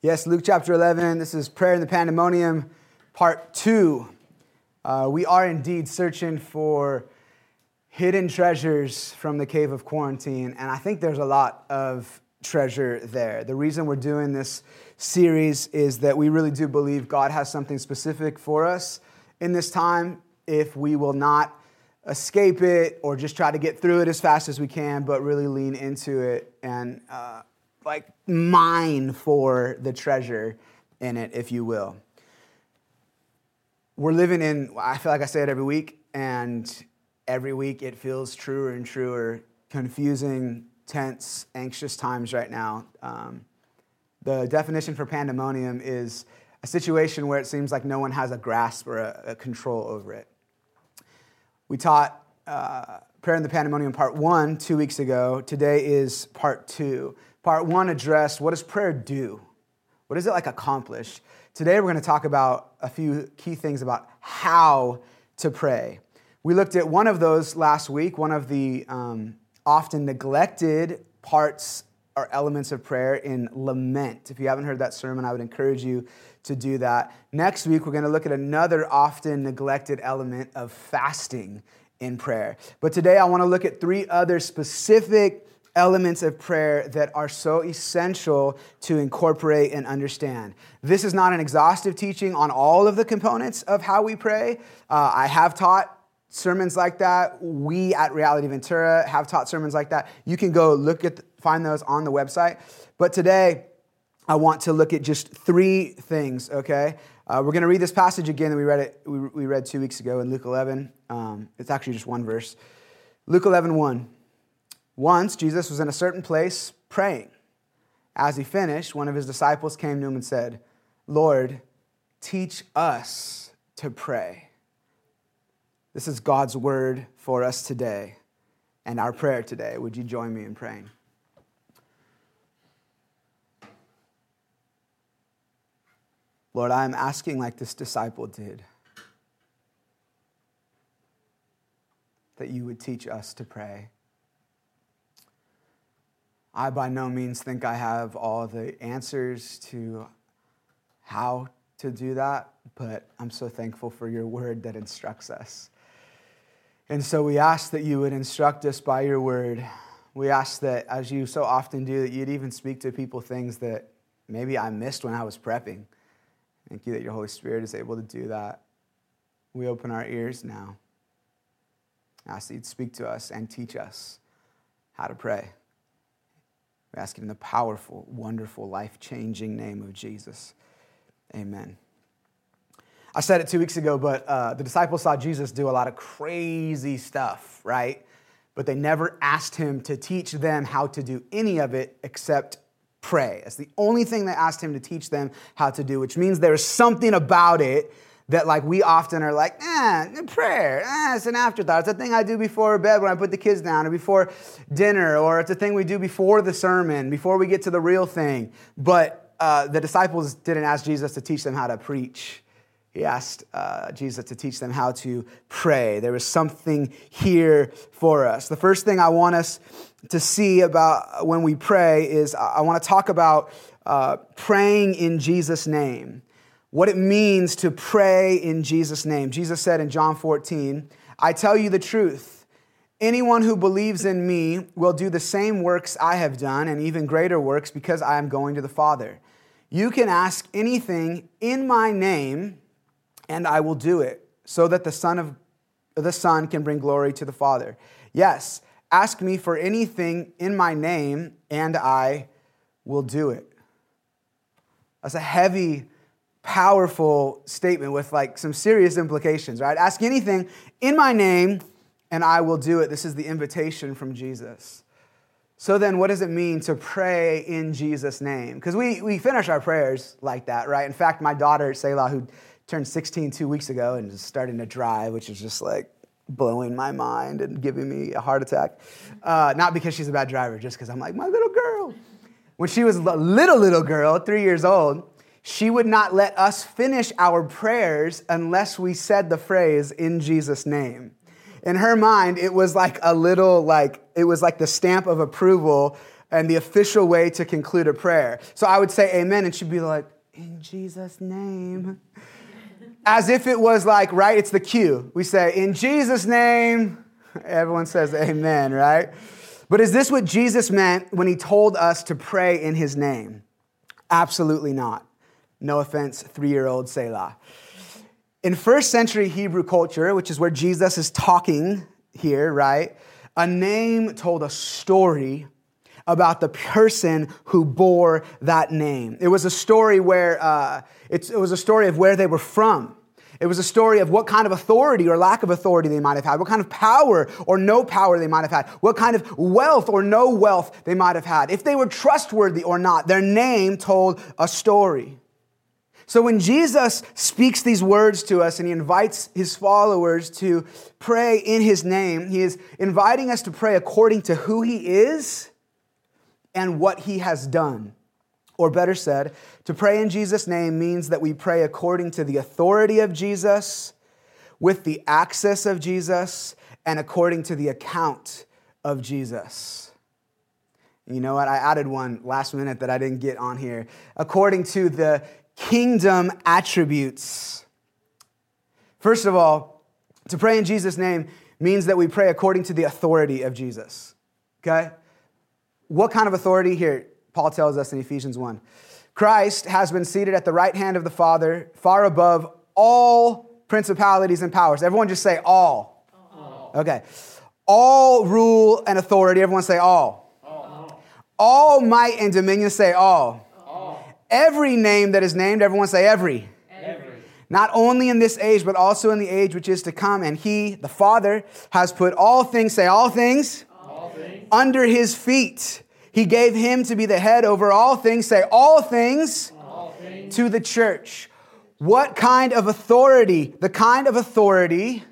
Yes, Luke chapter 11. This is Prayer in the Pandemonium, part two. Uh, we are indeed searching for hidden treasures from the cave of quarantine, and I think there's a lot of treasure there. The reason we're doing this series is that we really do believe God has something specific for us in this time if we will not escape it or just try to get through it as fast as we can, but really lean into it and uh, like mine for the treasure in it, if you will. We're living in, I feel like I say it every week, and every week it feels truer and truer, confusing, tense, anxious times right now. Um, the definition for pandemonium is a situation where it seems like no one has a grasp or a, a control over it. We taught uh, Prayer in the Pandemonium Part 1 two weeks ago. Today is Part 2. Part 1 addressed what does prayer do? What does it like accomplish? Today we're going to talk about a few key things about how to pray. We looked at one of those last week, one of the um, often neglected parts or elements of prayer in lament. If you haven't heard that sermon, I would encourage you to do that. Next week, we're going to look at another often neglected element of fasting in prayer. But today, I want to look at three other specific elements of prayer that are so essential to incorporate and understand. This is not an exhaustive teaching on all of the components of how we pray. Uh, I have taught sermons like that. We at Reality Ventura have taught sermons like that. You can go look at, find those on the website. But today, I want to look at just three things, okay? Uh, we're going to read this passage again that we read, it, we, we read two weeks ago in Luke 11. Um, it's actually just one verse. Luke 11, 1. Once Jesus was in a certain place praying. As he finished, one of his disciples came to him and said, Lord, teach us to pray. This is God's word for us today and our prayer today. Would you join me in praying? Lord, I'm asking like this disciple did that you would teach us to pray. I by no means think I have all the answers to how to do that, but I'm so thankful for your word that instructs us. And so we ask that you would instruct us by your word. We ask that, as you so often do, that you'd even speak to people things that maybe I missed when I was prepping. Thank you that your Holy Spirit is able to do that. We open our ears now. I ask that you'd speak to us and teach us how to pray. We ask it in the powerful, wonderful, life changing name of Jesus. Amen. I said it two weeks ago, but uh, the disciples saw Jesus do a lot of crazy stuff, right? But they never asked him to teach them how to do any of it except pray. That's the only thing they asked him to teach them how to do, which means there's something about it that like we often are like, eh, prayer, eh, it's an afterthought. It's a thing I do before bed when I put the kids down, or before dinner, or it's a thing we do before the sermon, before we get to the real thing. But uh, the disciples didn't ask Jesus to teach them how to preach. He asked uh, Jesus to teach them how to pray. There was something here for us. The first thing I want us to see about when we pray is I want to talk about uh, praying in Jesus' name. What it means to pray in Jesus' name. Jesus said in John 14, I tell you the truth. Anyone who believes in me will do the same works I have done and even greater works because I am going to the Father. You can ask anything in my name, and I will do it, so that the Son of the Son can bring glory to the Father. Yes, Ask me for anything in my name, and I will do it. That's a heavy, powerful statement with like some serious implications, right? Ask anything in my name, and I will do it. This is the invitation from Jesus. So then, what does it mean to pray in Jesus' name? Because we, we finish our prayers like that, right? In fact, my daughter, Selah, who turned 16 two weeks ago and is starting to drive, which is just like, blowing my mind and giving me a heart attack. Uh, not because she's a bad driver, just because I'm like, my little girl. When she was a little, little girl, three years old, she would not let us finish our prayers unless we said the phrase, in Jesus' name. In her mind, it was like a little, like, it was like the stamp of approval and the official way to conclude a prayer. So I would say amen, and she'd be like, in Jesus' name. As if it was like, right? It's the cue. We say, in Jesus' name. Everyone says amen, right? But is this what Jesus meant when he told us to pray in his name? Absolutely not. No offense, three year old Selah. In first century Hebrew culture, which is where Jesus is talking here, right? A name told a story about the person who bore that name. It was a story where uh, it was a story of where they were from. It was a story of what kind of authority or lack of authority they might have had, what kind of power or no power they might have had, what kind of wealth or no wealth they might have had, if they were trustworthy or not. Their name told a story. So when Jesus speaks these words to us and he invites his followers to pray in his name, he is inviting us to pray according to who he is and what he has done. Or better said, to pray in Jesus' name means that we pray according to the authority of Jesus, with the access of Jesus, and according to the account of Jesus. You know what? I added one last minute that I didn't get on here. According to the kingdom attributes. First of all, to pray in Jesus' name means that we pray according to the authority of Jesus. Okay? What kind of authority here? Paul tells us in Ephesians 1. Christ has been seated at the right hand of the Father, far above all principalities and powers. Everyone just say all. all. Okay. All rule and authority. Everyone say all. All, all might and dominion. Say all. Every name that is named. Everyone say every. every. Not only in this age, but also in the age which is to come. And he, the Father, has put all things, say all things, all things. under his feet he gave him to be the head over all things, say all things, all things. to the church. What kind of authority? The kind of authority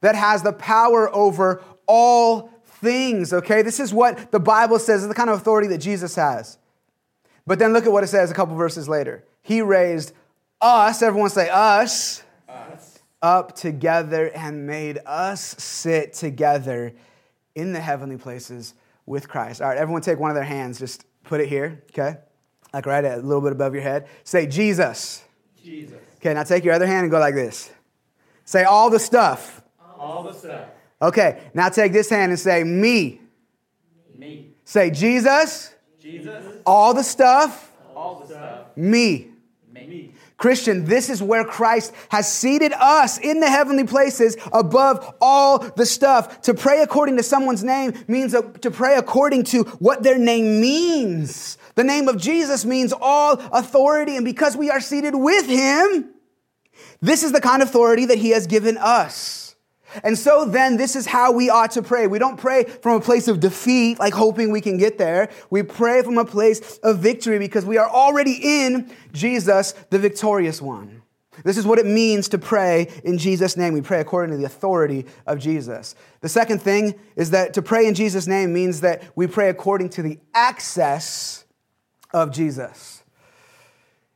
that has the power over all things, okay? This is what the Bible says, is the kind of authority that Jesus has. But then look at what it says a couple verses later. He raised us, everyone say us, us, up together and made us sit together in the heavenly places with Christ. All right, everyone take one of their hands, just put it here, okay? Like right a little bit above your head. Say Jesus. Jesus. Okay, now take your other hand and go like this. Say all the stuff. All the stuff. Okay, now take this hand and say me. Me. Say Jesus. Jesus. All the stuff. All the stuff. Me. Me. Christian, this is where Christ has seated us in the heavenly places above all the stuff. To pray according to someone's name means to pray according to what their name means. The name of Jesus means all authority, and because we are seated with him, this is the kind of authority that he has given us. And so then, this is how we ought to pray. We don't pray from a place of defeat, like hoping we can get there. We pray from a place of victory because we are already in Jesus, the victorious one. This is what it means to pray in Jesus' name. We pray according to the authority of Jesus. The second thing is that to pray in Jesus' name means that we pray according to the access of Jesus.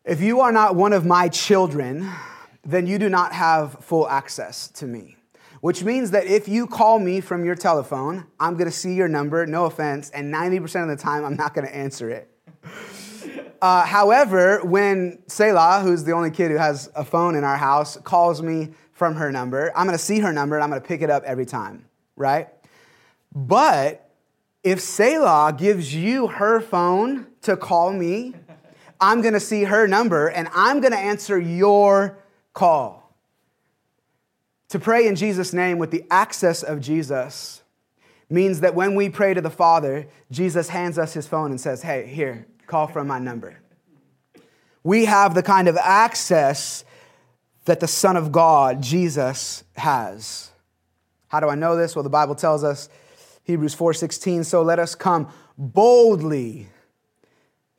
If you are not one of my children, then you do not have full access to me which means that if you call me from your telephone, I'm gonna see your number, no offense, and 90% of the time I'm not gonna answer it. Uh, however, when Selah, who's the only kid who has a phone in our house, calls me from her number, I'm gonna see her number and I'm gonna pick it up every time, right? But if Selah gives you her phone to call me, I'm gonna see her number and I'm gonna answer your call. To pray in Jesus' name with the access of Jesus means that when we pray to the Father, Jesus hands us his phone and says, Hey, here, call from my number. We have the kind of access that the Son of God, Jesus, has. How do I know this? Well, the Bible tells us, Hebrews 4:16, so let us come boldly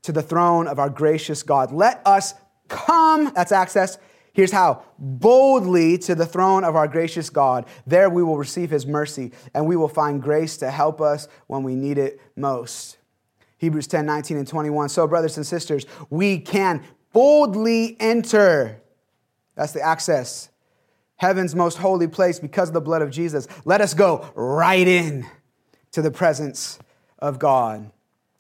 to the throne of our gracious God. Let us come, that's access, Here's how boldly to the throne of our gracious God. There we will receive his mercy and we will find grace to help us when we need it most. Hebrews 10 19 and 21. So, brothers and sisters, we can boldly enter. That's the access. Heaven's most holy place because of the blood of Jesus. Let us go right in to the presence of God.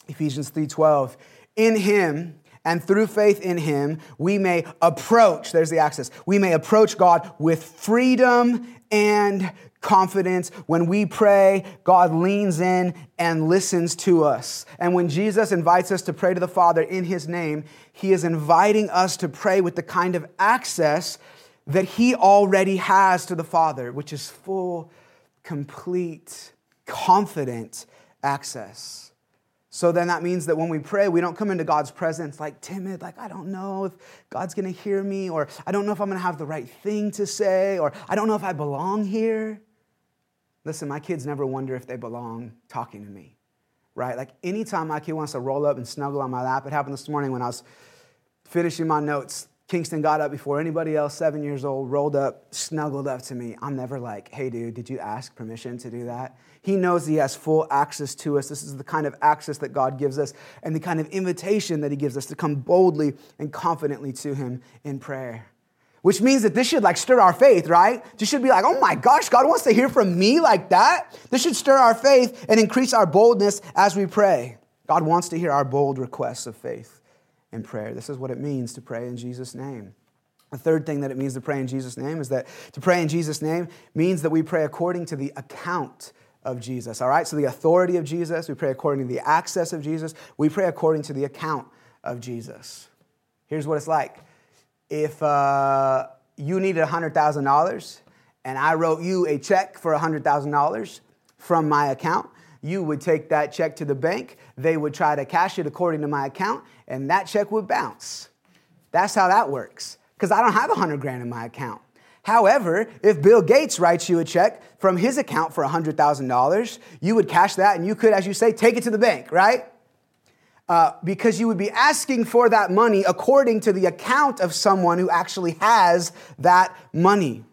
Ephesians 3:12. In him and through faith in him, we may approach, there's the access, we may approach God with freedom and confidence. When we pray, God leans in and listens to us. And when Jesus invites us to pray to the Father in his name, he is inviting us to pray with the kind of access that he already has to the Father, which is full, complete, confident access. So then that means that when we pray, we don't come into God's presence like timid, like, I don't know if God's gonna hear me, or I don't know if I'm gonna have the right thing to say, or I don't know if I belong here. Listen, my kids never wonder if they belong talking to me, right? Like anytime my kid wants to roll up and snuggle on my lap, it happened this morning when I was finishing my notes. Kingston got up before anybody else, seven years old, rolled up, snuggled up to me. I'm never like, hey, dude, did you ask permission to do that? He knows he has full access to us. This is the kind of access that God gives us and the kind of invitation that he gives us to come boldly and confidently to him in prayer. Which means that this should like stir our faith, right? This should be like, oh my gosh, God wants to hear from me like that. This should stir our faith and increase our boldness as we pray. God wants to hear our bold requests of faith in prayer. This is what it means to pray in Jesus' name. The third thing that it means to pray in Jesus' name is that to pray in Jesus' name means that we pray according to the account of Jesus. All right? So the authority of Jesus, we pray according to the access of Jesus, we pray according to the account of Jesus. Here's what it's like if uh, you needed $100,000 and I wrote you a check for $100,000 from my account, you would take that check to the bank. They would try to cash it according to my account, and that check would bounce. That's how that works, because I don't have 100 grand in my account. However, if Bill Gates writes you a check from his account for $100,000, you would cash that and you could, as you say, take it to the bank, right? Uh, because you would be asking for that money according to the account of someone who actually has that money.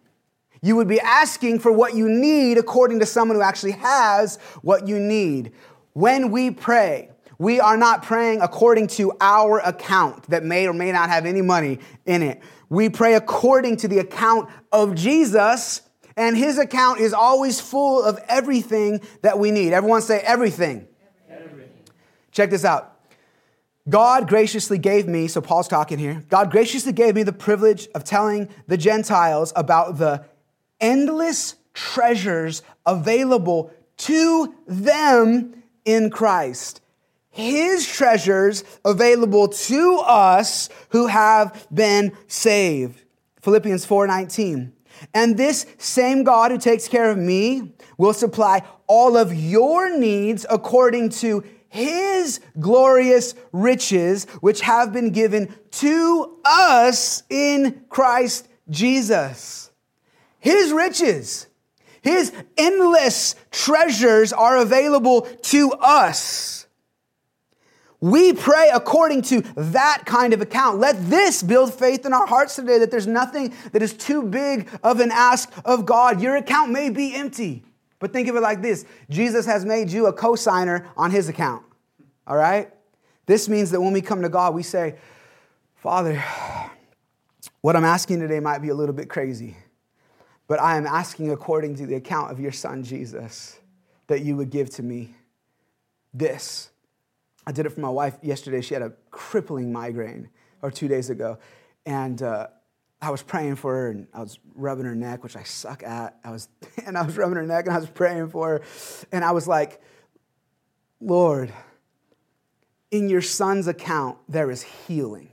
You would be asking for what you need according to someone who actually has what you need. When we pray, we are not praying according to our account that may or may not have any money in it. We pray according to the account of Jesus, and his account is always full of everything that we need. Everyone say everything. everything. Check this out. God graciously gave me, so Paul's talking here, God graciously gave me the privilege of telling the Gentiles about the endless treasures available to them in Christ his treasures available to us who have been saved. Philippians 4:19. And this same God who takes care of me will supply all of your needs according to his glorious riches, which have been given to us in Christ Jesus. His riches, his endless treasures are available to us. We pray according to that kind of account. Let this build faith in our hearts today that there's nothing that is too big of an ask of God. Your account may be empty, but think of it like this Jesus has made you a cosigner on his account. All right? This means that when we come to God, we say, Father, what I'm asking today might be a little bit crazy, but I am asking according to the account of your son Jesus that you would give to me this I did it for my wife yesterday. She had a crippling migraine, or two days ago. And uh, I was praying for her and I was rubbing her neck, which I suck at. I was, and I was rubbing her neck and I was praying for her. And I was like, Lord, in your son's account, there is healing.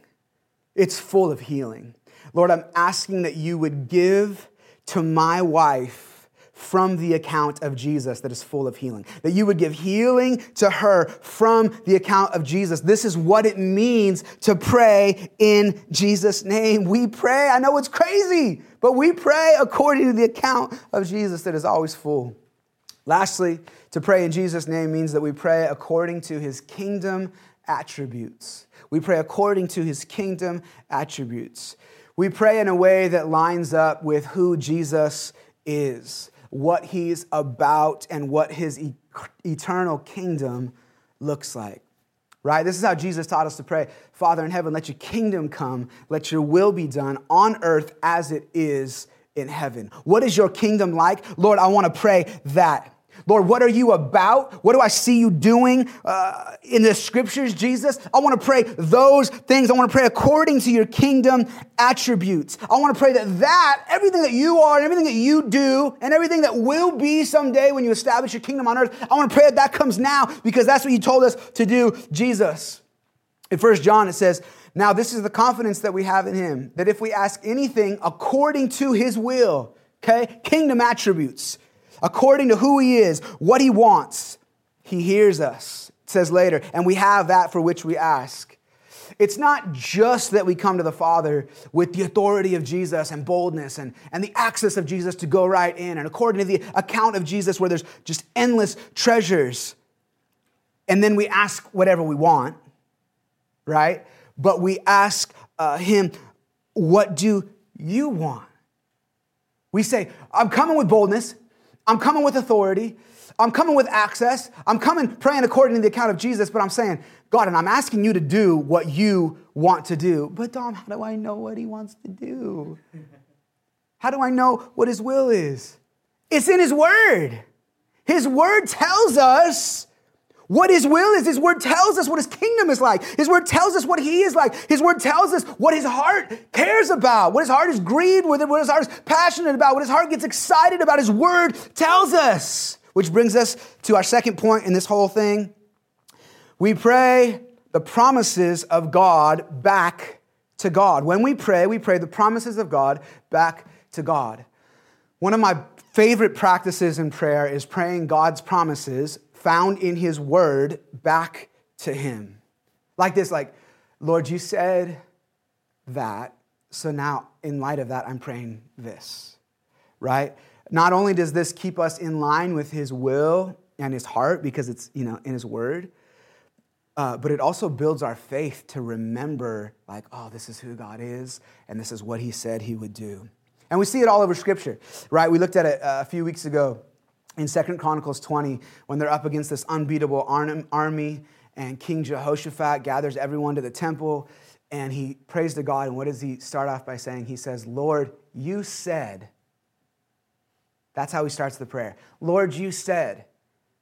It's full of healing. Lord, I'm asking that you would give to my wife from the account of Jesus that is full of healing. That you would give healing to her from the account of Jesus. This is what it means to pray in Jesus' name. We pray, I know it's crazy, but we pray according to the account of Jesus that is always full. Lastly, to pray in Jesus' name means that we pray according to his kingdom attributes. We pray according to his kingdom attributes. We pray in a way that lines up with who Jesus is what he's about and what his e- eternal kingdom looks like. Right? This is how Jesus taught us to pray Father in heaven, let your kingdom come, let your will be done on earth as it is in heaven. What is your kingdom like? Lord, I want to pray that. Lord, what are you about? What do I see you doing uh, in the scriptures, Jesus? I want to pray those things. I want to pray according to your kingdom attributes. I want to pray that that, everything that you are and everything that you do and everything that will be someday when you establish your kingdom on earth, I want to pray that that comes now because that's what you told us to do, Jesus. In First John, it says, Now this is the confidence that we have in him, that if we ask anything according to his will, okay, kingdom attributes, according to who he is, what he wants, he hears us. It says later, and we have that for which we ask. It's not just that we come to the Father with the authority of Jesus and boldness and, and the access of Jesus to go right in, and according to the account of Jesus, where there's just endless treasures. And then we ask whatever we want, right? But we ask uh, Him, What do you want? We say, I'm coming with boldness. I'm coming with authority. I'm coming with access. I'm coming praying according to the account of Jesus, but I'm saying, God, and I'm asking you to do what you want to do. But Dom, how do I know what he wants to do? How do I know what his will is? It's in his word. His word tells us what his will is. His word tells us what his kingdom is like. His word tells us what he is like. His word tells us what his heart cares about, what his heart is grieved with, what his heart is passionate about, what his heart gets excited about. His word tells us. Which brings us to our second point in this whole thing. We pray the promises of God back to God. When we pray, we pray the promises of God back to God. One of my favorite practices in prayer is praying God's promises found in his word back to him. Like this, like, Lord, you said that, so now in light of that, I'm praying this, right? Not only does this keep us in line with his will and his heart because it's, you know, in his word, uh, but it also builds our faith to remember, like, oh, this is who God is, and this is what he said he would do. And we see it all over scripture, right? We looked at it uh, a few weeks ago in Second Chronicles 20 when they're up against this unbeatable army and King Jehoshaphat gathers everyone to the temple and he prays to God. And what does he start off by saying? He says, Lord, you said. That's how he starts the prayer. Lord, you said.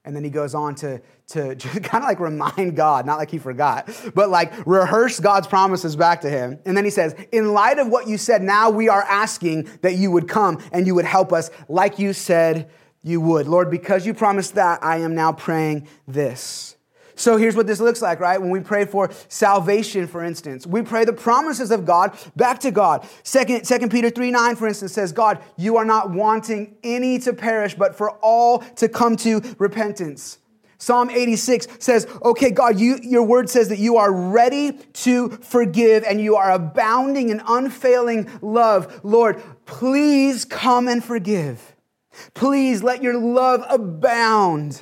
And then he goes on to, to kind of like remind God, not like he forgot, but like rehearse God's promises back to him. And then he says, In light of what you said, now we are asking that you would come and you would help us like you said you would. Lord, because you promised that, I am now praying this. So here's what this looks like, right? When we pray for salvation, for instance, we pray the promises of God back to God. Second, 2 Peter 3 9, for instance, says, God, you are not wanting any to perish, but for all to come to repentance. Psalm 86 says, okay, God, you, your word says that you are ready to forgive and you are abounding in unfailing love. Lord, please come and forgive. Please let your love abound.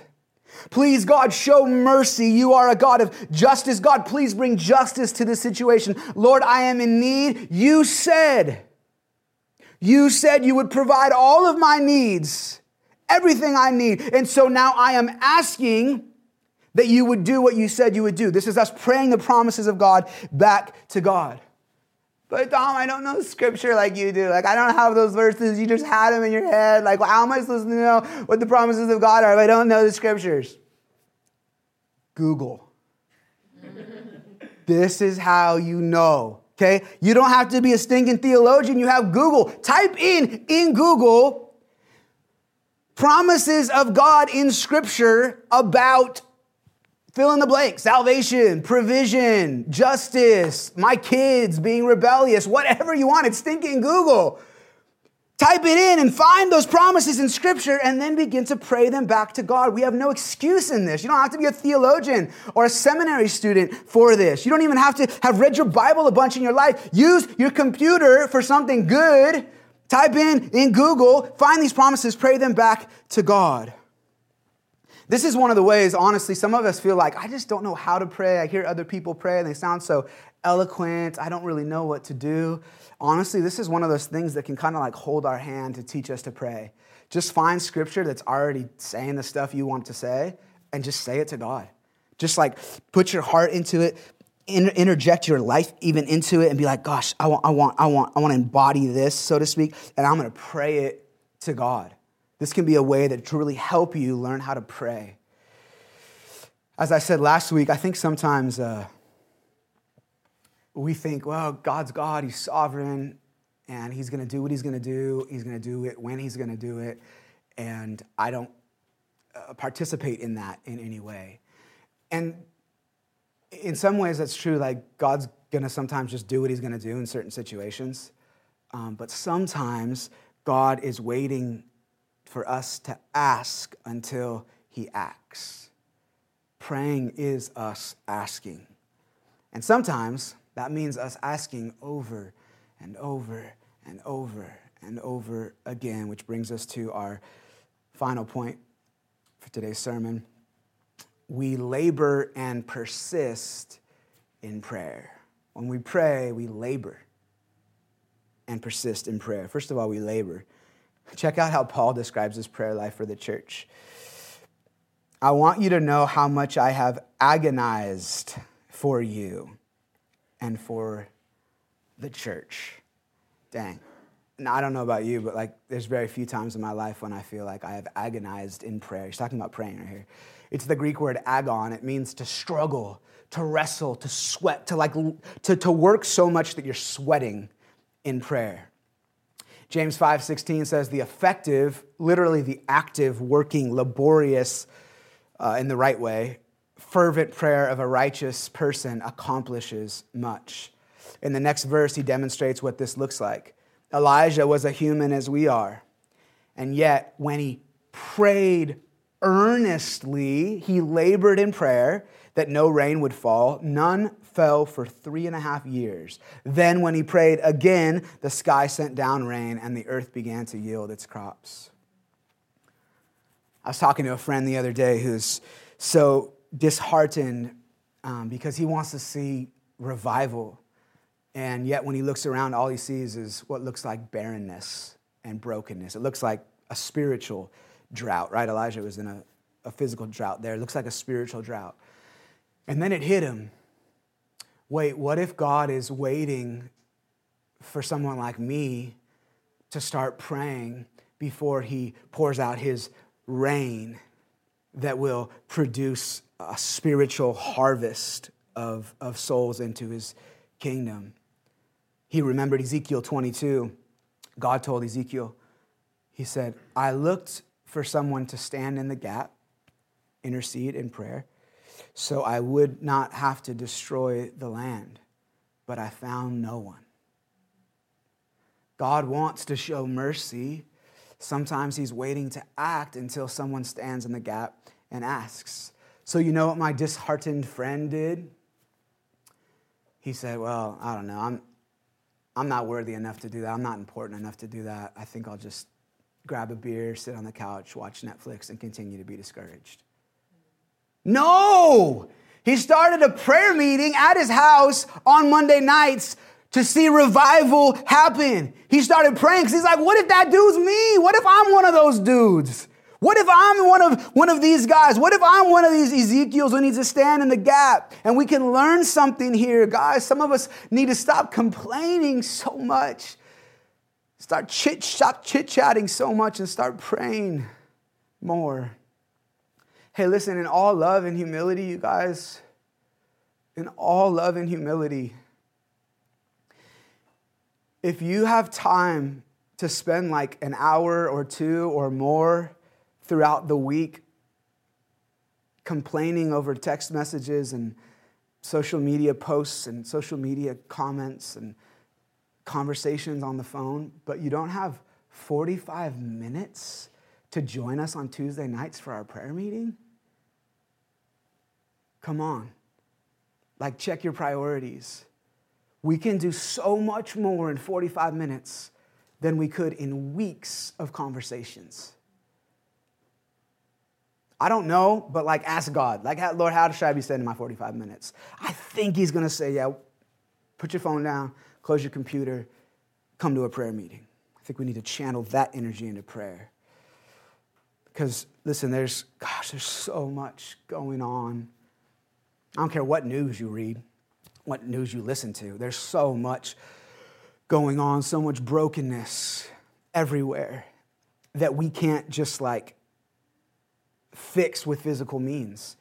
Please, God, show mercy. You are a God of justice. God, please bring justice to this situation. Lord, I am in need. You said, you said you would provide all of my needs, everything I need. And so now I am asking that you would do what you said you would do. This is us praying the promises of God back to God. But Dom, I don't know scripture like you do. Like I don't have those verses. You just had them in your head. Like, well, how am I supposed to know what the promises of God are if I don't know the scriptures? Google. this is how you know. Okay? You don't have to be a stinking theologian. You have Google. Type in in Google promises of God in scripture about Fill in the blank salvation, provision, justice, my kids being rebellious, whatever you want. It's stinking Google. Type it in and find those promises in Scripture and then begin to pray them back to God. We have no excuse in this. You don't have to be a theologian or a seminary student for this. You don't even have to have read your Bible a bunch in your life. Use your computer for something good. Type in in Google, find these promises, pray them back to God. This is one of the ways, honestly, some of us feel like, I just don't know how to pray. I hear other people pray and they sound so eloquent. I don't really know what to do. Honestly, this is one of those things that can kind of like hold our hand to teach us to pray. Just find scripture that's already saying the stuff you want to say and just say it to God. Just like put your heart into it, interject your life even into it and be like, gosh, I want, I want, I want, I want to embody this, so to speak, and I'm going to pray it to God. This can be a way that to really help you learn how to pray. As I said last week, I think sometimes uh, we think, well, God's God, He's sovereign, and He's going to do what He's going to do. He's going to do it when He's going to do it. And I don't uh, participate in that in any way. And in some ways, that's true. Like, God's going to sometimes just do what He's going to do in certain situations. Um, but sometimes God is waiting for us to ask until He acts. Praying is us asking. And sometimes that means us asking over and over and over and over again, which brings us to our final point for today's sermon. We labor and persist in prayer. When we pray, we labor and persist in prayer. First of all, we labor. Check out how Paul describes his prayer life for the church. I want you to know how much I have agonized for you and for the church. Dang. Now, I don't know about you, but like there's very few times in my life when I feel like I have agonized in prayer. He's talking about praying right here. It's the Greek word agon. It means to struggle, to wrestle, to sweat, to like to, to work so much that you're sweating in prayer. James 5:16 says the effective, literally the active, working, laborious uh, in the right way, fervent prayer of a righteous person accomplishes much. In the next verse, he demonstrates what this looks like. Elijah was a human as we are, and yet when he prayed earnestly, he labored in prayer that no rain would fall. None fell for three and a half years. Then, when he prayed again, the sky sent down rain and the earth began to yield its crops. I was talking to a friend the other day who's so disheartened um, because he wants to see revival. And yet, when he looks around, all he sees is what looks like barrenness and brokenness. It looks like a spiritual drought, right? Elijah was in a, a physical drought there. It looks like a spiritual drought. And then it hit him wait, what if God is waiting for someone like me to start praying before he pours out his rain that will produce a spiritual harvest of, of souls into his kingdom? He remembered Ezekiel 22. God told Ezekiel, He said, I looked for someone to stand in the gap, intercede in prayer so I would not have to destroy the land. But I found no one. God wants to show mercy. Sometimes He's waiting to act until someone stands in the gap and asks. So, you know what my disheartened friend did? He said, Well, I don't know. I'm, I'm not worthy enough to do that. I'm not important enough to do that. I think I'll just grab a beer, sit on the couch, watch Netflix, and continue to be discouraged. No! He started a prayer meeting at his house on Monday nights to see revival happen. He started praying because he's like, what if that dude's me? What if I'm one of those dudes? What if I'm one of, one of these guys? What if I'm one of these Ezekiels who needs to stand in the gap? And we can learn something here, guys. Some of us need to stop complaining so much. Start chit, stop chit-chatting so much and start praying more. Hey, listen, in all love and humility, you guys, in all love and humility, if you have time to spend like an hour or two or more throughout the week complaining over text messages and social media posts and social media comments and conversations on the phone, but you don't have 45 minutes to join us on Tuesday nights for our prayer meeting? Come on. Like, check your priorities. We can do so much more in 45 minutes than we could in weeks of conversations. I don't know, but like, ask God. Like, Lord, how should I be spending my 45 minutes? I think He's gonna say, yeah, put your phone down, close your computer, come to a prayer meeting. I think we need to channel that energy into prayer. Because, listen, there's, gosh, there's so much going on I don't care what news you read, what news you listen to. There's so much going on, so much brokenness everywhere. that we can't just like fix with physical means,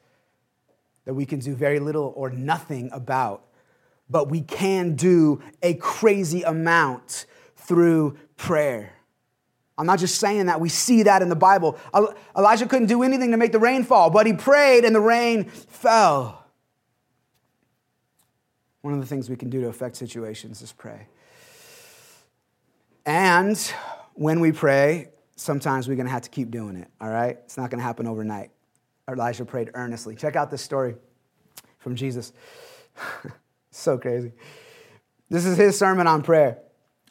that we can do very little or nothing about, but we can do a crazy amount through prayer. I'm not just saying that. We see that in the Bible. Elijah couldn't do anything to make the rain fall, but he prayed and the rain fell. One of the things we can do to affect situations is pray. And when we pray, sometimes we're going to have to keep doing it, all right? It's not going to happen overnight. Elijah prayed earnestly. Check out this story from Jesus. so crazy. This is his sermon on prayer,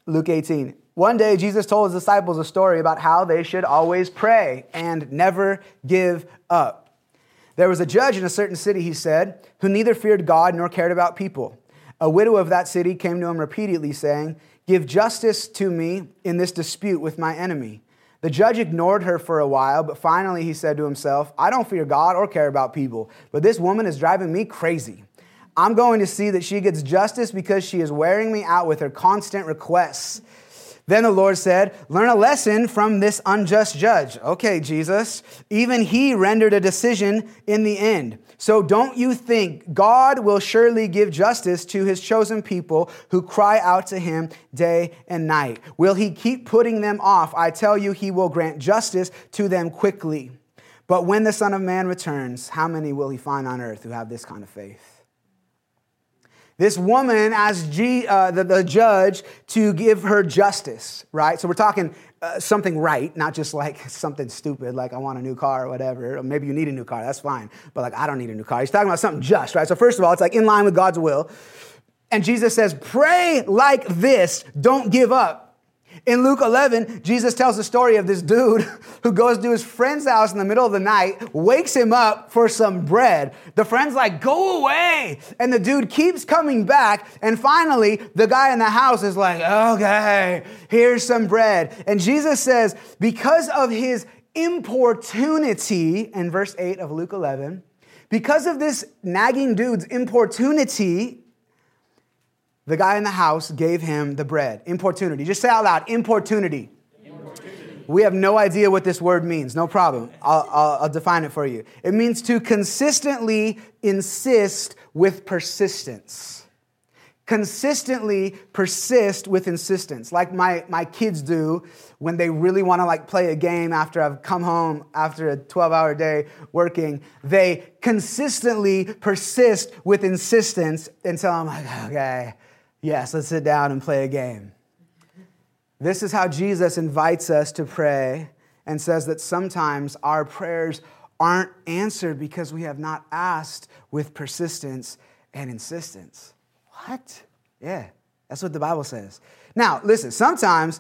Luke 18. One day, Jesus told his disciples a story about how they should always pray and never give up. There was a judge in a certain city, he said, who neither feared God nor cared about people. A widow of that city came to him repeatedly, saying, Give justice to me in this dispute with my enemy. The judge ignored her for a while, but finally he said to himself, I don't fear God or care about people, but this woman is driving me crazy. I'm going to see that she gets justice because she is wearing me out with her constant requests. Then the Lord said, Learn a lesson from this unjust judge. Okay, Jesus. Even he rendered a decision in the end. So don't you think God will surely give justice to his chosen people who cry out to him day and night? Will he keep putting them off? I tell you, he will grant justice to them quickly. But when the Son of Man returns, how many will he find on earth who have this kind of faith? This woman as G, uh, the, the, judge to give her justice, right? So we're talking uh, something right, not just like something stupid, like I want a new car or whatever. Or maybe you need a new car, that's fine. But like, I don't need a new car. He's talking about something just, right? So, first of all, it's like in line with God's will. And Jesus says, pray like this, don't give up. In Luke 11, Jesus tells the story of this dude who goes to his friend's house in the middle of the night, wakes him up for some bread. The friend's like, go away. And the dude keeps coming back. And finally, the guy in the house is like, okay, here's some bread. And Jesus says, because of his importunity, in verse 8 of Luke 11, because of this nagging dude's importunity, the guy in the house gave him the bread. Importunity. Just say out loud importunity. importunity. We have no idea what this word means. No problem. I'll, I'll, I'll define it for you. It means to consistently insist with persistence consistently persist with insistence like my, my kids do when they really want to like play a game after i've come home after a 12 hour day working they consistently persist with insistence until i'm like okay Yes, let's sit down and play a game. This is how Jesus invites us to pray and says that sometimes our prayers aren't answered because we have not asked with persistence and insistence. What? Yeah, that's what the Bible says. Now, listen, sometimes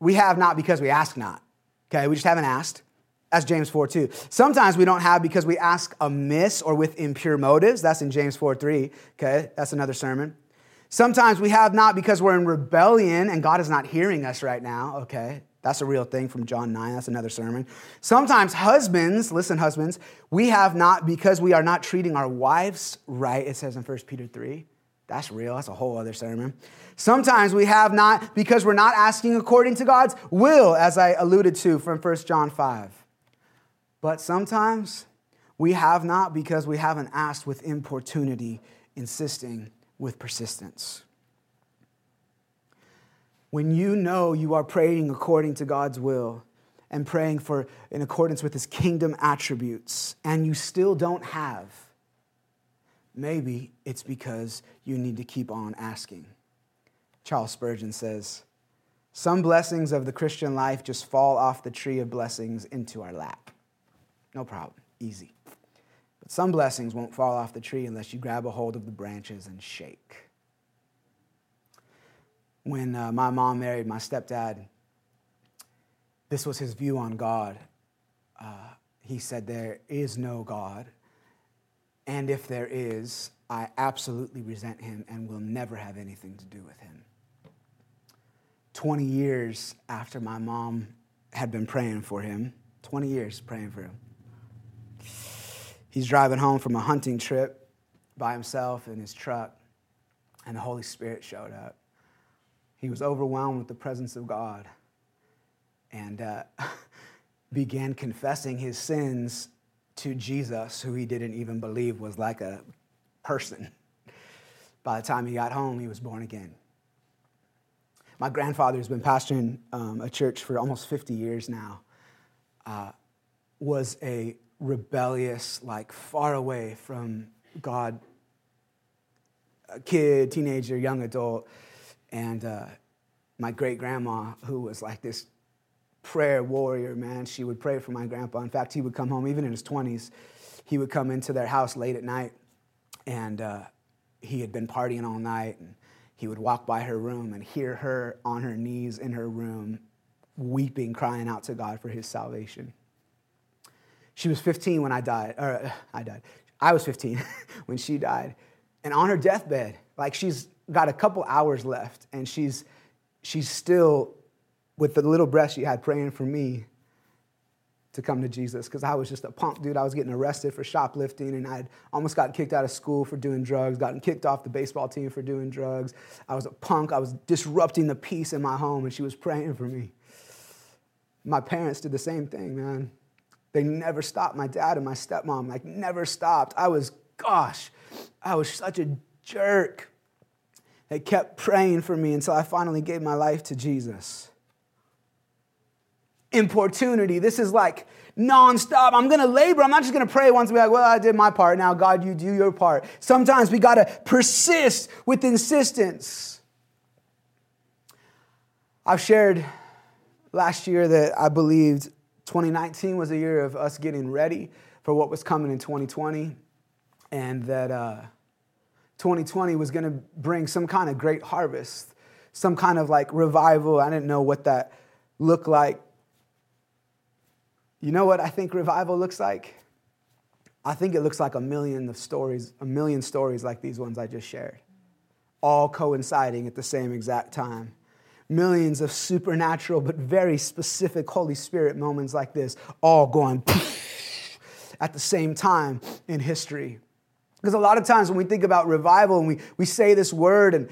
we have not because we ask not. Okay, we just haven't asked. That's James 4 2. Sometimes we don't have because we ask amiss or with impure motives. That's in James 4 3. Okay, that's another sermon. Sometimes we have not because we're in rebellion and God is not hearing us right now. Okay, that's a real thing from John 9. That's another sermon. Sometimes husbands, listen, husbands, we have not because we are not treating our wives right, it says in 1 Peter 3. That's real. That's a whole other sermon. Sometimes we have not because we're not asking according to God's will, as I alluded to from 1 John 5. But sometimes we have not because we haven't asked with importunity, insisting with persistence. When you know you are praying according to God's will and praying for in accordance with his kingdom attributes and you still don't have, maybe it's because you need to keep on asking. Charles Spurgeon says, Some blessings of the Christian life just fall off the tree of blessings into our lap. No problem, easy. But some blessings won't fall off the tree unless you grab a hold of the branches and shake. When uh, my mom married my stepdad, this was his view on God. Uh, he said, There is no God. And if there is, I absolutely resent him and will never have anything to do with him. 20 years after my mom had been praying for him, 20 years praying for him, He's driving home from a hunting trip by himself in his truck, and the Holy Spirit showed up. He was overwhelmed with the presence of God. And uh, began confessing his sins to Jesus, who he didn't even believe was like a person. By the time he got home, he was born again. My grandfather has been pastoring um, a church for almost 50 years now. Uh, was a rebellious, like far away from God, kid, teenager, young adult. And uh, my great grandma, who was like this prayer warrior, man, she would pray for my grandpa. In fact, he would come home, even in his 20s, he would come into their house late at night and uh, he had been partying all night. And he would walk by her room and hear her on her knees in her room, weeping, crying out to God for his salvation. She was 15 when I died, or I died. I was 15 when she died. And on her deathbed, like she's got a couple hours left, and she's, she's still, with the little breath she had, praying for me to come to Jesus because I was just a punk dude. I was getting arrested for shoplifting and I'd almost gotten kicked out of school for doing drugs, gotten kicked off the baseball team for doing drugs. I was a punk. I was disrupting the peace in my home and she was praying for me. My parents did the same thing, man. They never stopped. My dad and my stepmom, like, never stopped. I was, gosh, I was such a jerk. They kept praying for me until I finally gave my life to Jesus importunity. This is like nonstop. I'm going to labor. I'm not just going to pray once and be like, well, I did my part. Now, God, you do your part. Sometimes we got to persist with insistence. I've shared last year that I believed 2019 was a year of us getting ready for what was coming in 2020, and that uh, 2020 was going to bring some kind of great harvest, some kind of like revival. I didn't know what that looked like you know what I think revival looks like? I think it looks like a million of stories, a million stories like these ones I just shared, all coinciding at the same exact time. Millions of supernatural but very specific Holy Spirit moments like this, all going at the same time in history. Because a lot of times when we think about revival and we, we say this word and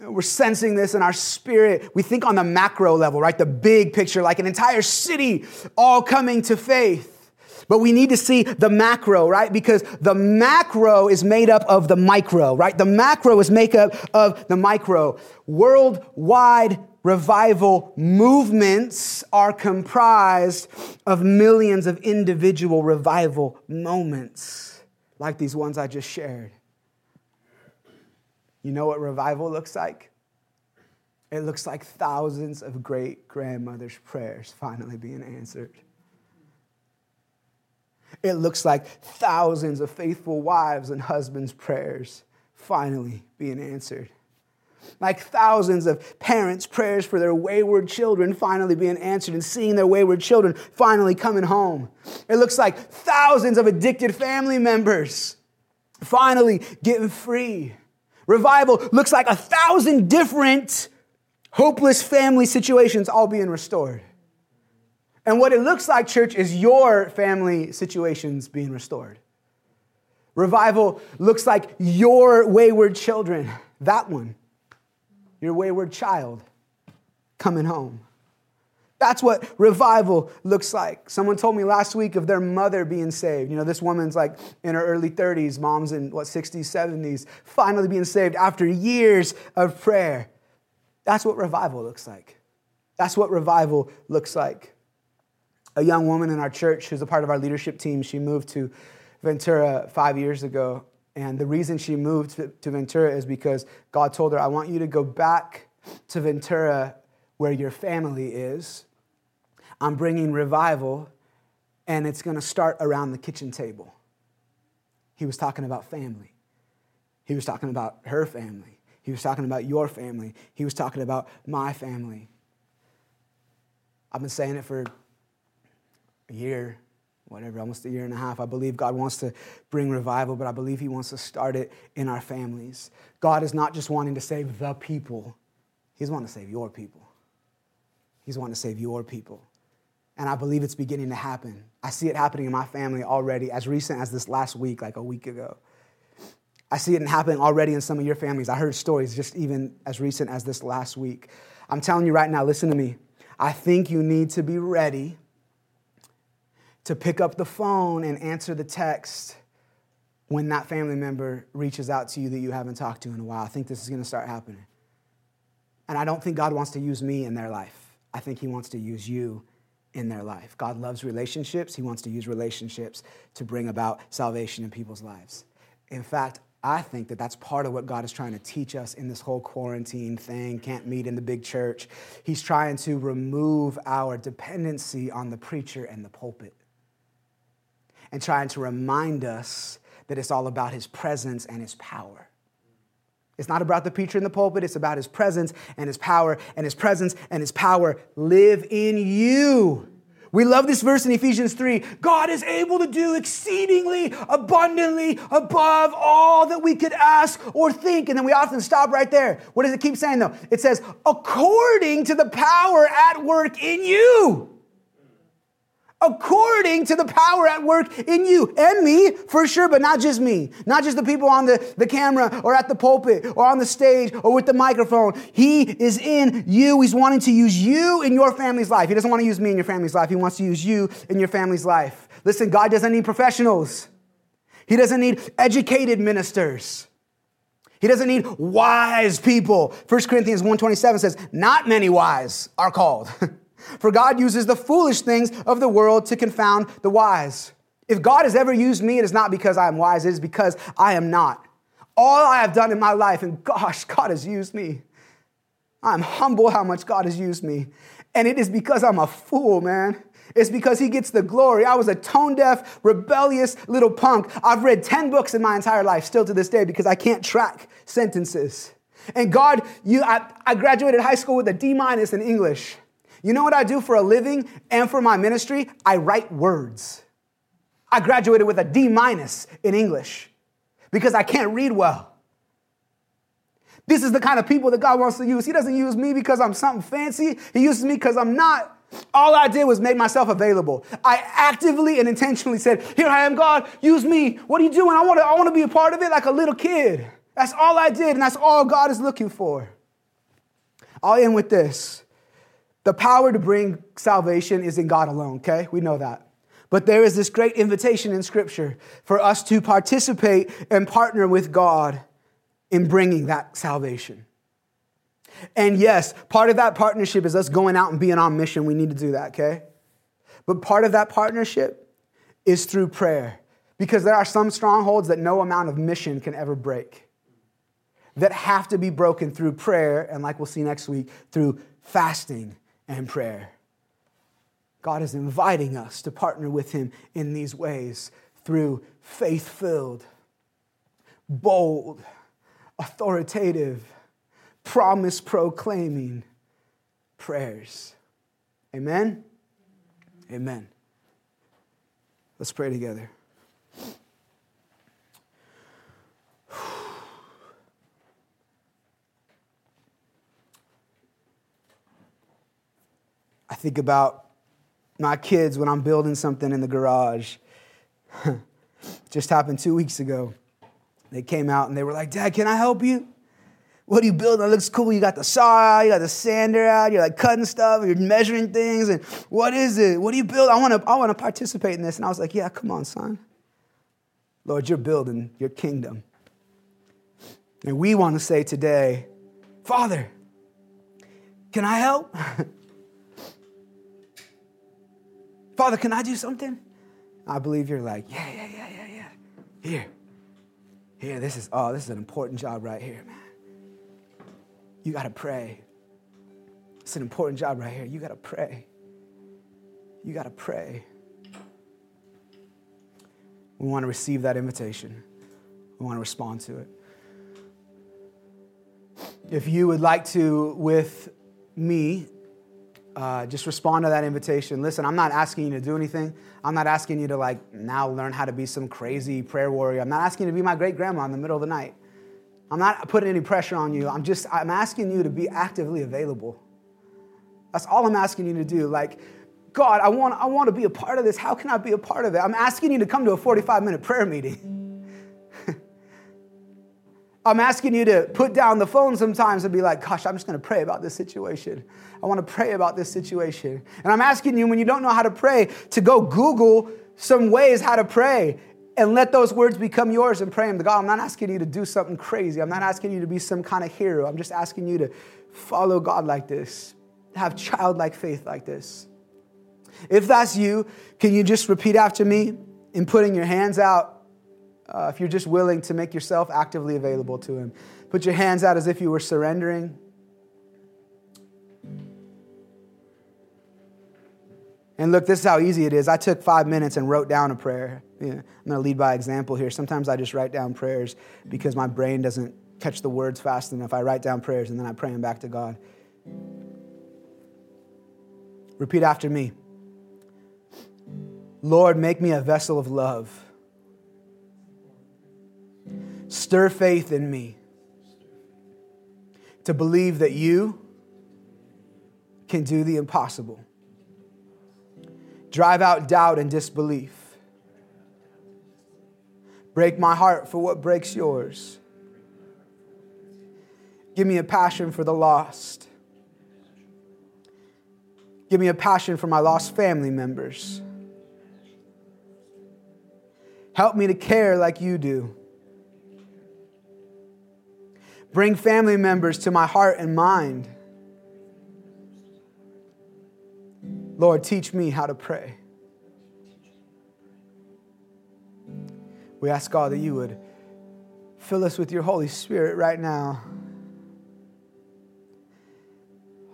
we're sensing this in our spirit. We think on the macro level, right? The big picture, like an entire city all coming to faith. But we need to see the macro, right? Because the macro is made up of the micro, right? The macro is made up of the micro. Worldwide revival movements are comprised of millions of individual revival moments, like these ones I just shared. You know what revival looks like? It looks like thousands of great grandmothers' prayers finally being answered. It looks like thousands of faithful wives and husbands' prayers finally being answered. Like thousands of parents' prayers for their wayward children finally being answered and seeing their wayward children finally coming home. It looks like thousands of addicted family members finally getting free. Revival looks like a thousand different hopeless family situations all being restored. And what it looks like, church, is your family situations being restored. Revival looks like your wayward children, that one, your wayward child coming home. That's what revival looks like. Someone told me last week of their mother being saved. You know, this woman's like in her early 30s, mom's in what, 60s, 70s, finally being saved after years of prayer. That's what revival looks like. That's what revival looks like. A young woman in our church who's a part of our leadership team, she moved to Ventura five years ago. And the reason she moved to Ventura is because God told her, I want you to go back to Ventura where your family is I'm bringing revival, and it's going to start around the kitchen table. He was talking about family. He was talking about her family. He was talking about your family. He was talking about my family. I've been saying it for a year, whatever, almost a year and a half. I believe God wants to bring revival, but I believe He wants to start it in our families. God is not just wanting to save the people, He's wanting to save your people. He's wanting to save your people and I believe it's beginning to happen. I see it happening in my family already, as recent as this last week, like a week ago. I see it happening already in some of your families. I heard stories just even as recent as this last week. I'm telling you right now, listen to me. I think you need to be ready to pick up the phone and answer the text when that family member reaches out to you that you haven't talked to in a while. I think this is going to start happening. And I don't think God wants to use me in their life. I think He wants to use you in their life. God loves relationships. He wants to use relationships to bring about salvation in people's lives. In fact, I think that that's part of what God is trying to teach us in this whole quarantine thing, can't meet in the big church. He's trying to remove our dependency on the preacher and the pulpit and trying to remind us that it's all about his presence and his power. It's not about the preacher in the pulpit, it's about his presence and his power, and his presence and his power live in you. We love this verse in Ephesians 3. God is able to do exceedingly abundantly above all that we could ask or think. And then we often stop right there. What does it keep saying though? It says, according to the power at work in you according to the power at work in you and me, for sure, but not just me. Not just the people on the, the camera or at the pulpit or on the stage or with the microphone. He is in you. He's wanting to use you in your family's life. He doesn't want to use me in your family's life. He wants to use you in your family's life. Listen, God doesn't need professionals. He doesn't need educated ministers. He doesn't need wise people. 1 Corinthians 1:27 says, "Not many wise are called." For God uses the foolish things of the world to confound the wise. If God has ever used me, it is not because I am wise, it is because I am not. All I have done in my life, and gosh, God has used me. I'm humble how much God has used me. And it is because I'm a fool, man. It's because he gets the glory. I was a tone deaf, rebellious little punk. I've read 10 books in my entire life, still to this day, because I can't track sentences. And God, you, I, I graduated high school with a D minus in English. You know what I do for a living and for my ministry? I write words. I graduated with a D minus in English because I can't read well. This is the kind of people that God wants to use. He doesn't use me because I'm something fancy. He uses me because I'm not. All I did was make myself available. I actively and intentionally said, Here I am, God, use me. What are you doing? I want to I want to be a part of it like a little kid. That's all I did, and that's all God is looking for. I'll end with this. The power to bring salvation is in God alone, okay? We know that. But there is this great invitation in Scripture for us to participate and partner with God in bringing that salvation. And yes, part of that partnership is us going out and being on mission. We need to do that, okay? But part of that partnership is through prayer because there are some strongholds that no amount of mission can ever break that have to be broken through prayer and, like we'll see next week, through fasting and prayer. God is inviting us to partner with Him in these ways through faith filled, bold, authoritative, promise proclaiming prayers. Amen? Amen. Let's pray together. Think about my kids when I'm building something in the garage. Just happened two weeks ago. They came out and they were like, Dad, can I help you? What are you building? It looks cool. You got the saw out, you got the sander out, you're like cutting stuff, you're measuring things, and what is it? What do you build? I want to I want to participate in this. And I was like, Yeah, come on, son. Lord, you're building your kingdom. And we want to say today, Father, can I help? Father, can I do something? I believe you're like, yeah, yeah, yeah, yeah, yeah. Here. Here, this is, oh, this is an important job right here, man. You got to pray. It's an important job right here. You got to pray. You got to pray. We want to receive that invitation. We want to respond to it. If you would like to, with me, uh, just respond to that invitation. Listen, I'm not asking you to do anything. I'm not asking you to like now learn how to be some crazy prayer warrior. I'm not asking you to be my great grandma in the middle of the night. I'm not putting any pressure on you. I'm just I'm asking you to be actively available. That's all I'm asking you to do. Like, God, I want I want to be a part of this. How can I be a part of it? I'm asking you to come to a 45 minute prayer meeting. I'm asking you to put down the phone sometimes and be like, gosh, I'm just going to pray about this situation. I want to pray about this situation. And I'm asking you, when you don't know how to pray, to go Google some ways how to pray and let those words become yours and pray them to God. I'm not asking you to do something crazy. I'm not asking you to be some kind of hero. I'm just asking you to follow God like this, have childlike faith like this. If that's you, can you just repeat after me in putting your hands out? Uh, if you're just willing to make yourself actively available to Him, put your hands out as if you were surrendering. And look, this is how easy it is. I took five minutes and wrote down a prayer. Yeah, I'm going to lead by example here. Sometimes I just write down prayers because my brain doesn't catch the words fast enough. I write down prayers and then I pray them back to God. Repeat after me Lord, make me a vessel of love. Stir faith in me to believe that you can do the impossible. Drive out doubt and disbelief. Break my heart for what breaks yours. Give me a passion for the lost. Give me a passion for my lost family members. Help me to care like you do. Bring family members to my heart and mind. Lord, teach me how to pray. We ask God that you would fill us with your Holy Spirit right now.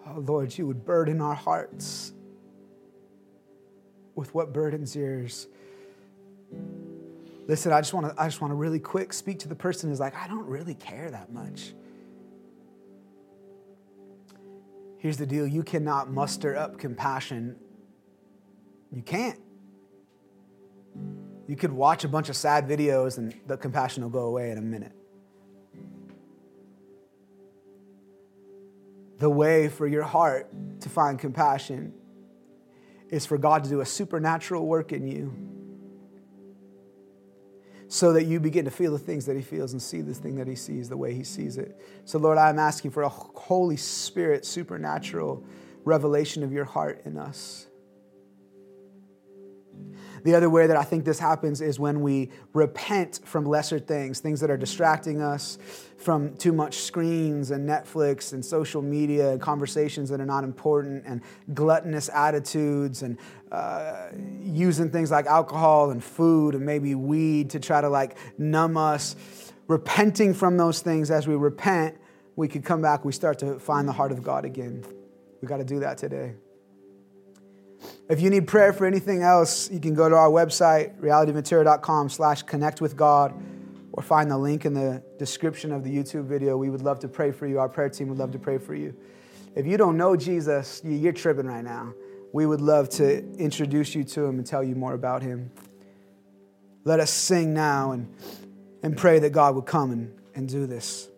Oh, Lord, you would burden our hearts with what burdens yours. Listen, I just want to I just want to really quick speak to the person who's like, I don't really care that much. Here's the deal you cannot muster up compassion. You can't. You could watch a bunch of sad videos and the compassion will go away in a minute. The way for your heart to find compassion is for God to do a supernatural work in you so that you begin to feel the things that he feels and see the thing that he sees the way he sees it. So, Lord, I'm asking for a Holy Spirit supernatural revelation of your heart in us. The other way that I think this happens is when we repent from lesser things, things that are distracting us from too much screens and Netflix and social media and conversations that are not important and gluttonous attitudes and uh, using things like alcohol and food and maybe weed to try to like numb us. Repenting from those things as we repent, we could come back, we start to find the heart of God again. We got to do that today. If you need prayer for anything else, you can go to our website, realityventura.com slash connect with God, or find the link in the description of the YouTube video. We would love to pray for you. Our prayer team would love to pray for you. If you don't know Jesus, you're tripping right now. We would love to introduce you to him and tell you more about him. Let us sing now and, and pray that God would come and, and do this.